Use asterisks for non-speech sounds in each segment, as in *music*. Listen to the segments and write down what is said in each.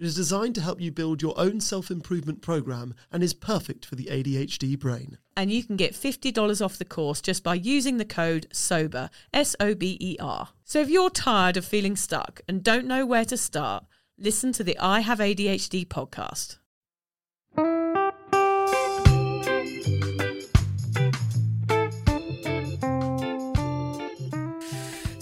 It is designed to help you build your own self improvement program and is perfect for the ADHD brain. And you can get $50 off the course just by using the code SOBER, S O B E R. So if you're tired of feeling stuck and don't know where to start, listen to the I Have ADHD podcast.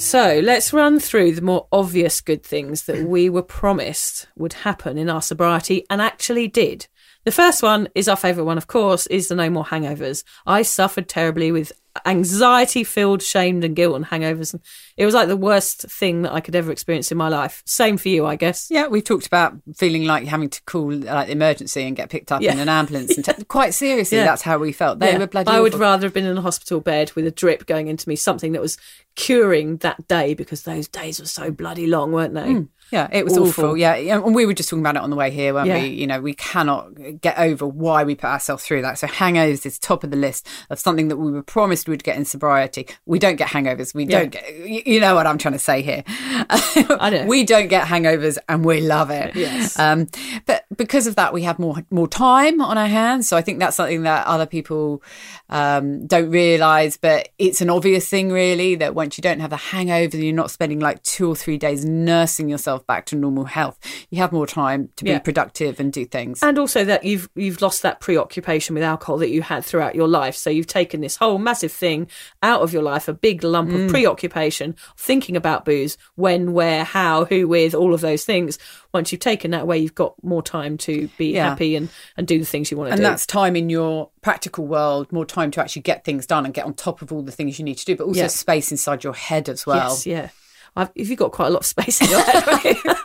So let's run through the more obvious good things that we were promised would happen in our sobriety and actually did. The first one is our favourite one, of course, is the no more hangovers. I suffered terribly with anxiety filled, shamed, and guilt and hangovers. And It was like the worst thing that I could ever experience in my life. Same for you, I guess. Yeah, we've talked about feeling like having to call like emergency and get picked up Yeah. in an ambulance. And *laughs* t- quite seriously, Yeah. that's how we felt. They Yeah. were bloody. I would rather have been in a hospital bed with a drip going into me, something that was curing that day because those days were so bloody long, weren't they? Hmm. Yeah, it was Awful. awful. Yeah, and we were just talking about it on the way here, weren't Yeah. we? You know, we cannot get over why we put ourselves through that. So hangovers is top of the list of something that we were promised we'd get in sobriety. We don't get hangovers. We Yeah. don't get. You know what I'm trying to say here. *laughs* I know. we don't get hangovers, and we love it. Yes. Um, but because of that, we have more more time on our hands. So I think that's something that other people um, don't realise. But it's an obvious thing, really, that once you don't have a hangover, you're not spending like two or three days nursing yourself back to normal health. You have more time to be Yeah. productive and do things. And also that you've you've lost that preoccupation with alcohol that you had throughout your life. So you've taken this whole massive thing out of your life, a big lump Mm. of preoccupation, thinking about booze, when, where, how, who with, all of those things. Once you've taken that away, you've got more time to be Yeah. happy and, and do the things you want to and do. And that's time in your practical world, more time to actually get things done and get on top of all the things you need to do, but also Yeah. space inside your head as well. yes, yeah. I've, if you've got quite a lot of space in your head. *laughs*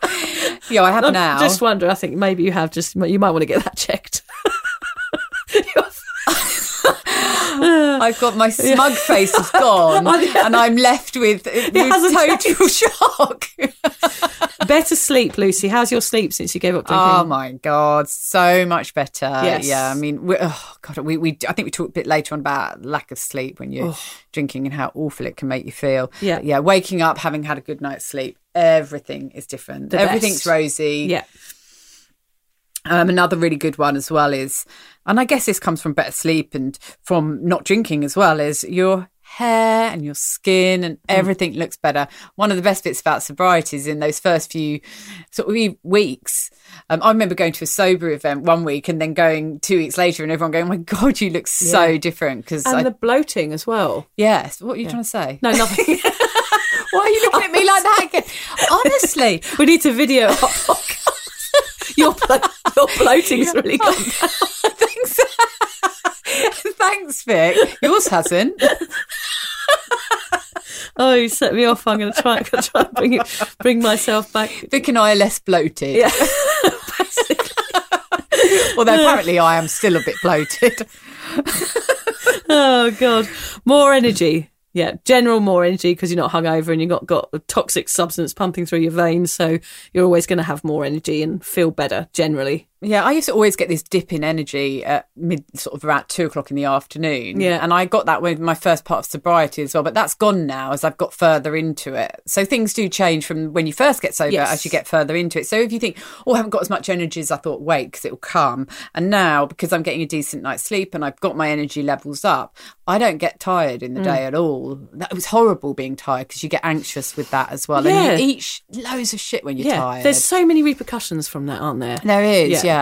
Yeah, I have I now. just wonder. I think maybe you have just. You might want to get that checked. *laughs* I've got my smug face is gone, *laughs* oh, and I'm left with, with total *laughs* shock. Better sleep, Lucy. How's your sleep since you gave up drinking? oh my god, so much better. Yes. Yeah, I mean, we, oh god, we, we I think we talked a bit later on about lack of sleep when you're drinking and how awful it can make you feel. Yeah. But yeah. Waking up, having had a good night's sleep, everything is different. The Everything's best. rosy. Yeah. Um, another really good one as well is, and I guess this comes from better sleep and from not drinking as well, is your hair and your skin and everything looks better. One of the best bits about sobriety is in those first few sort of weeks. Um, I remember going to a sober event one week and then going two weeks later and everyone going, oh my God, you look so Yeah. different. Because And I, the bloating as well. yes, what are you trying to say? No, nothing. *laughs* Why are you looking at me like that again? *laughs* Honestly, we need to video our podcast. Your, blo- your bloating's really gone. *laughs* Thanks. *laughs* Thanks, Vic. Yours hasn't. *laughs* Oh, you set me off. I'm going to try, try and bring, it, bring myself back. Vic and I are less bloated. Yeah. Although apparently I am still a bit bloated. Oh, God. More energy. Yeah, general more energy because you're not hungover and you've got, got a toxic substance pumping through your veins. So you're always going to have more energy and feel better generally. Yeah, I used to always get this dip in energy at mid, sort of around two o'clock in the afternoon. Yeah. And I got that with my first part of sobriety as well, but that's gone now as I've got further into it. So things do change from when you first get sober Yes. as you get further into it. So if you think, oh, I haven't got as much energy as I thought, wait, because it'll come. And now, because I'm getting a decent night's sleep and I've got my energy levels up, I don't get tired in the Mm. day at all. That, it was horrible being tired because you get anxious with that as well. Yeah. And you eat sh- loads of shit when you're yeah, tired. there's so many repercussions from that, aren't there? there is, Yeah. yeah.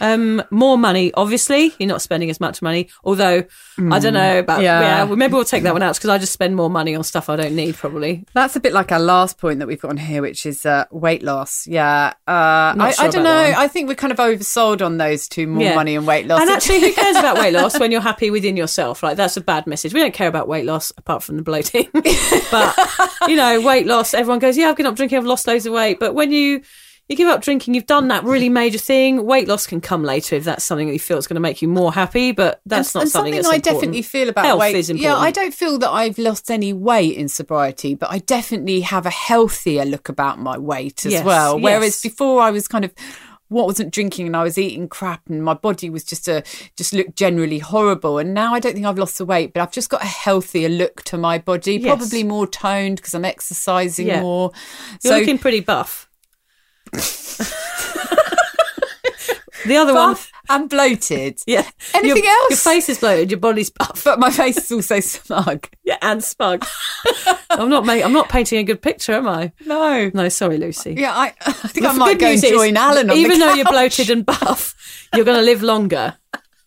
Um, more money, obviously. You're not spending as much money. Although I don't know about Yeah. yeah. well, maybe we'll take that one out because I just spend more money on stuff I don't need. Probably. That's a bit like our last point that we've got on here, which is uh, weight loss. Yeah, uh, I, sure I don't know. I think we're kind of oversold on those two: more Yeah. money and weight loss. And actually, who *laughs* cares about weight loss when you're happy within yourself? Like that's a bad message. We don't care about weight loss apart from the bloating. *laughs* but you know, weight loss. Everyone goes, "Yeah, I've given up drinking. I've lost loads of weight." But when you you give up drinking, you've done that really major thing. Weight loss can come later if that's something that you feel is going to make you more happy. But that's and, not and something, something I important. definitely feel about Health weight. is important. Yeah, I don't feel that I've lost any weight in sobriety, but I definitely have a healthier look about my weight as Yes, well. Whereas yes. before, I was kind of what wasn't drinking and I was eating crap and my body was just a just looked generally horrible and now I don't think I've lost the weight but I've just got a healthier look to my body Yes. probably more toned because I'm exercising Yeah. more You're looking pretty buff. The other one, and bloated yeah. Anything Your- else? Your face is bloated. Your body's buff. but my face is also *laughs* smug Yeah, and smug. *laughs* I'm not. Ma- I'm not painting a good picture, am I? no No, sorry, Lucy. yeah I, *laughs* I think But I might go and join Alan on even though you're bloated and buff, you're going to live longer.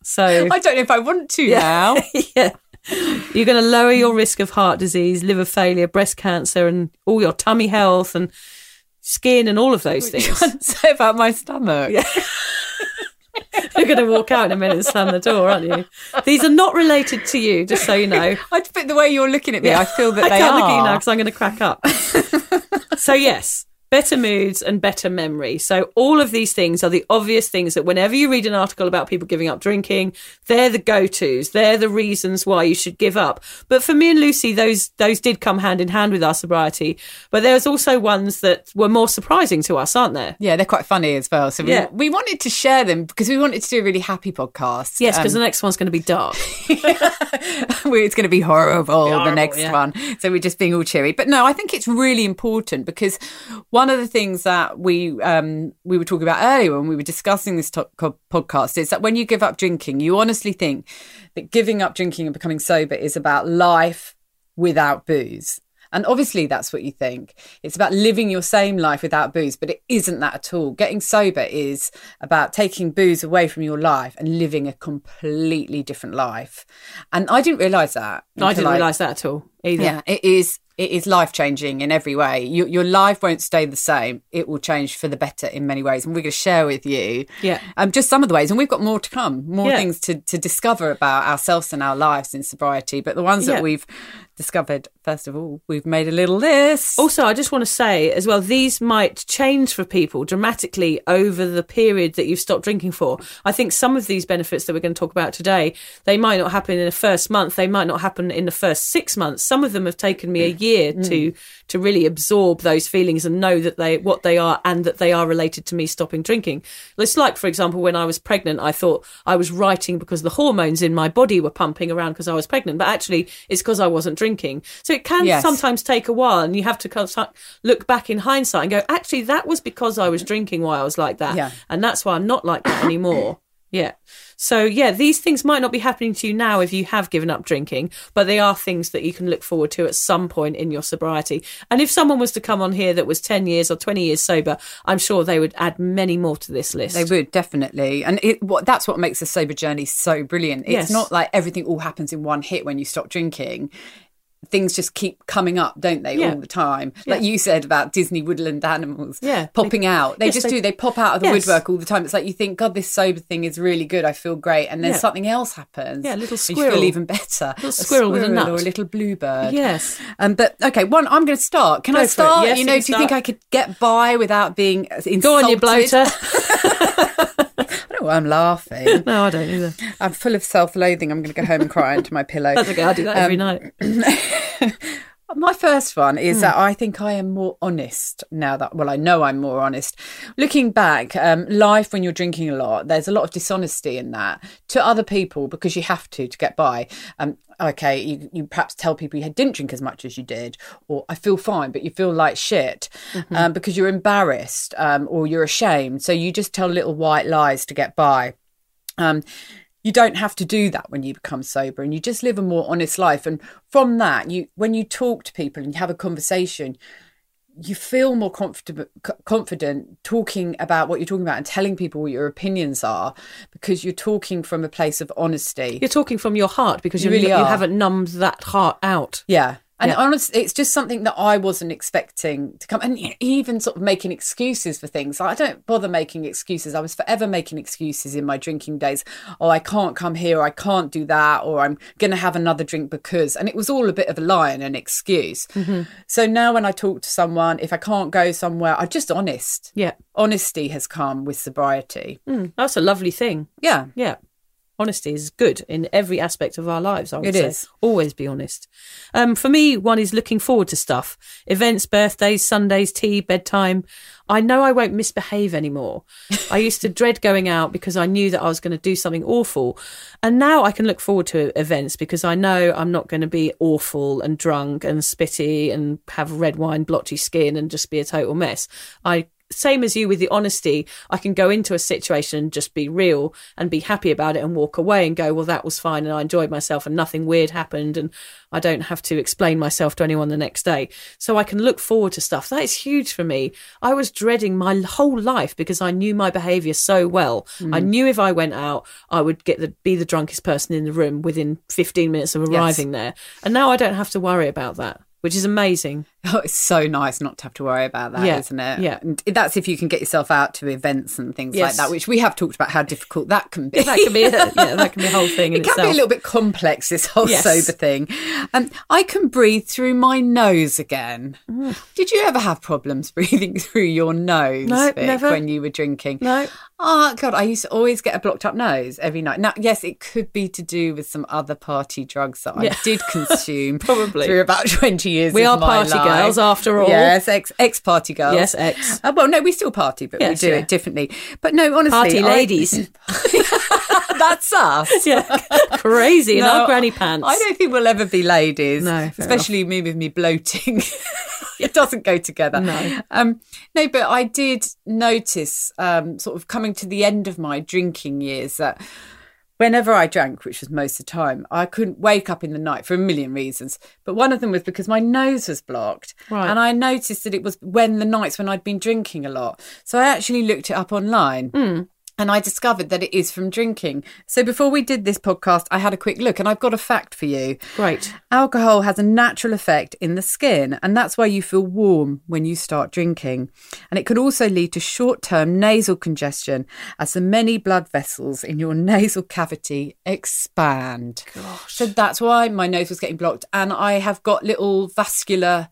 So I don't know if I want to now yeah, you're going to lower your risk of heart disease, liver failure, breast cancer, and all your tummy health and skin and all of those things. *laughs* Can't say about my stomach Yeah. *laughs* You're going to walk out in a minute and slam the door, aren't you? These are not related to you, just so you know. *laughs* I but the way you're looking at me I feel that I they can't are look at you now because I'm going to crack up. so yes, better moods and better memory. So all of these things are the obvious things that whenever you read an article about people giving up drinking, they're the go-tos. They're the reasons why you should give up. But for me and Lucy, those those did come hand in hand with our sobriety. But there's also ones that were more surprising to us, aren't there? Yeah, they're quite funny as well. So we, Yeah. we wanted to share them because we wanted to do a really happy podcast. Yes, because Um, the next one's going to be dark. *laughs* *laughs* it's going to be horrible, the horrible, next yeah. one. So we're just being all cheery. But no, I think it's really important because one of the things that we um, we were talking about earlier when we were discussing this to- podcast is that when you give up drinking, you honestly think that giving up drinking and becoming sober is about life without booze. And obviously, that's what you think. It's about living your same life without booze, but it isn't that at all. Getting sober is about taking booze away from your life and living a completely different life. And I didn't realise that. I didn't realise that at all either. Yeah, it is. It is life changing in every way. Your, your life won't stay the same. It will change for the better in many ways. And we're going to share with you Yeah. um, just some of the ways. And we've got more to come, more Yeah. things to, to discover about ourselves and our lives in sobriety. But the ones Yeah. that we've discovered, first of all, we've made a little list. Also, I just want to say as well, these might change for people dramatically over the period that you've stopped drinking for. I think some of these benefits that we're going to talk about today, they might not happen in the first month. They might not happen in the first six months. Some of them have taken me a mm. year to mm. to really absorb those feelings and know that they what they are and that they are related to me stopping drinking. It's like, for example, when I was pregnant, I thought I was writing because the hormones in my body were pumping around because I was pregnant, but actually it's because I wasn't drinking. So it can Yes. sometimes take a while, and you have to kind of look back in hindsight and go, actually, that was because I was mm-hmm. drinking while I was like that, Yeah. and that's why I'm not like that anymore. *coughs* Yeah. So yeah, these things might not be happening to you now if you have given up drinking, but they are things that you can look forward to at some point in your sobriety. And if someone was to come on here that was 10 years or 20 years sober, I'm sure they would add many more to this list. They would definitely, and it, what that's what makes the sober journey so brilliant. It's Yes. not like everything all happens in one hit when you stop drinking. Things just keep coming up, don't they, Yeah. all the time? Like Yeah. you said about Disney woodland animals Yeah. popping out. They Yes, just they- do. They pop out of the Yes. woodwork all the time. It's like you think, God, this sober thing is really good. I feel great. And then Yeah. something else happens. Yeah, a little and You squirrel. feel even better. Little squirrel with a nut. Or a little bluebird. Yes. Um, but okay, one, I'm going to start. Can Go I start? Yes, you you know, can do you think. I could get by without being insulted? Go on, you bloater. *laughs* Don't know why I'm laughing. *laughs* no, I don't either. I'm full of self-loathing. I'm going to go home and cry into my pillow. That's okay. I do that every Um, night. *clears throat* *laughs* My first one is Hmm. that I think I am more honest now that, well, I know I'm more honest. Looking back, um, life when you're drinking a lot, there's a lot of dishonesty in that to other people because you have to to get by. Um, okay, you, you perhaps tell people you didn't drink as much as you did, or I feel fine, but you feel like shit Mm-hmm. um, because you're embarrassed um, or you're ashamed. So you just tell little white lies to get by. Um, you don't have to do that when you become sober and you just live a more honest life and from that you when you talk to people and you have a conversation you feel more confident confident talking about what you're talking about and telling people what your opinions are because you're talking from a place of honesty You're talking from your heart because You you really you haven't numbed that heart out. Yeah. And Yeah. honestly, it's just something that I wasn't expecting to come. And even sort of making excuses for things. I don't bother making excuses. I was forever making excuses in my drinking days. Oh, I can't come here. I can't do that. Or I'm going to have another drink because. And it was all a bit of a lie and an excuse. Mm-hmm. So now when I talk to someone, if I can't go somewhere, I'm just honest. Yeah. Honesty has come with sobriety. Mm, that's a lovely thing. Yeah. Yeah. Honesty is good in every aspect of our lives. I would It say. is. Always be honest. Um, for me, one is looking forward to stuff events, birthdays, Sundays, tea, bedtime. I know I won't misbehave anymore. I used to *laughs* dread going out because I knew that I was going to do something awful. And now I can look forward to events because I know I'm not going to be awful and drunk and spitty and have red wine, blotchy skin and just be a total mess. I same as you with the honesty, I can go into a situation and just be real and be happy about it and walk away and go, well, that was fine and I enjoyed myself and nothing weird happened and I don't have to explain myself to anyone the next day. So I can look forward to stuff. That is huge for me. I was dreading my whole life because I knew my behaviour so well. I mm. knew if I went out, I would get the be the drunkest person in the room within 15 minutes of arriving there. And now I don't have to worry about that, which is amazing. *laughs* Oh, it's so nice not to have to worry about that, Yeah, not it? yeah. And that's if you can get yourself out to events and things like that, which we have talked about how difficult that can be. That can be, a, yeah, that can be a whole thing. *laughs* In it can itself. be a little bit complex, this whole Yes. sober thing. Um, I can breathe through my nose again. Did you ever have problems *laughs* breathing through your nose No, Vic, never. when you were drinking? No. Oh God, I used to always get a blocked up nose every night. Now, yes, it could be to do with some other party drugs that Yeah. I did consume Probably. through about twenty years. We are party life. Girls after all. Yes, ex ex party girls. Yes, ex. Uh, well, no, we still party, but Yes, we do yeah. it differently. But no, honestly, Party I- ladies. *laughs* that's us. *laughs* yeah, crazy in our granny pants. I don't think we'll ever be ladies. No, especially me with me bloating. *laughs* it doesn't go together. No. um, no. But I did notice, um, sort of coming to the end of my drinking years, that whenever I drank, which was most of the time, I couldn't wake up in the night for a million reasons. But one of them was because my nose was blocked, Right. and I noticed that it was when the nights when I'd been drinking a lot. So I actually looked it up online. Hmm. And I discovered that it is from drinking. So before we did this podcast, I had a quick look and I've got a fact for you. Great. Alcohol has a natural effect in the skin, and that's why you feel warm when you start drinking. And it could also lead to short term nasal congestion as the many blood vessels in your *laughs* nasal cavity expand. So that's why my nose was getting blocked, and I have got little vascular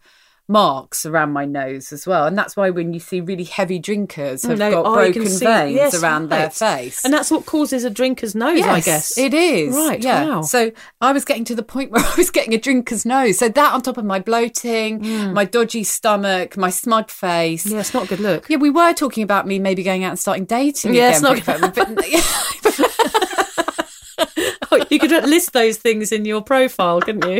marks around my nose as well and that's why when you see really heavy drinkers have No, got oh, can broken see- veins yes, around their face And that's what causes a drinker's nose, I guess. it is. Right, Yeah. wow. So I was getting to the point *laughs* where I was getting a drinker's nose. So that on top of my bloating, mm. my dodgy stomach, my smug face. Yeah, it's not a good look. Yeah, we were talking about me maybe going out and starting dating Yeah, it's not- but, but- *laughs* *laughs* oh, you could list those things in your profile, couldn't you?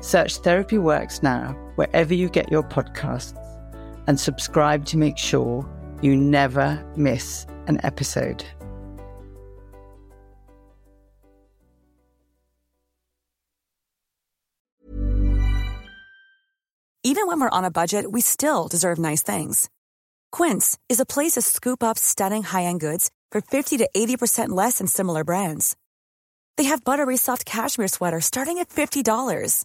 Search Therapy Works now wherever you get your podcasts and subscribe to make sure you never miss an episode. Even when we're on a budget, we still deserve nice things. Quince is a place to scoop up stunning high end goods for 50 to 80% less than similar brands. They have buttery soft cashmere sweaters starting at $50,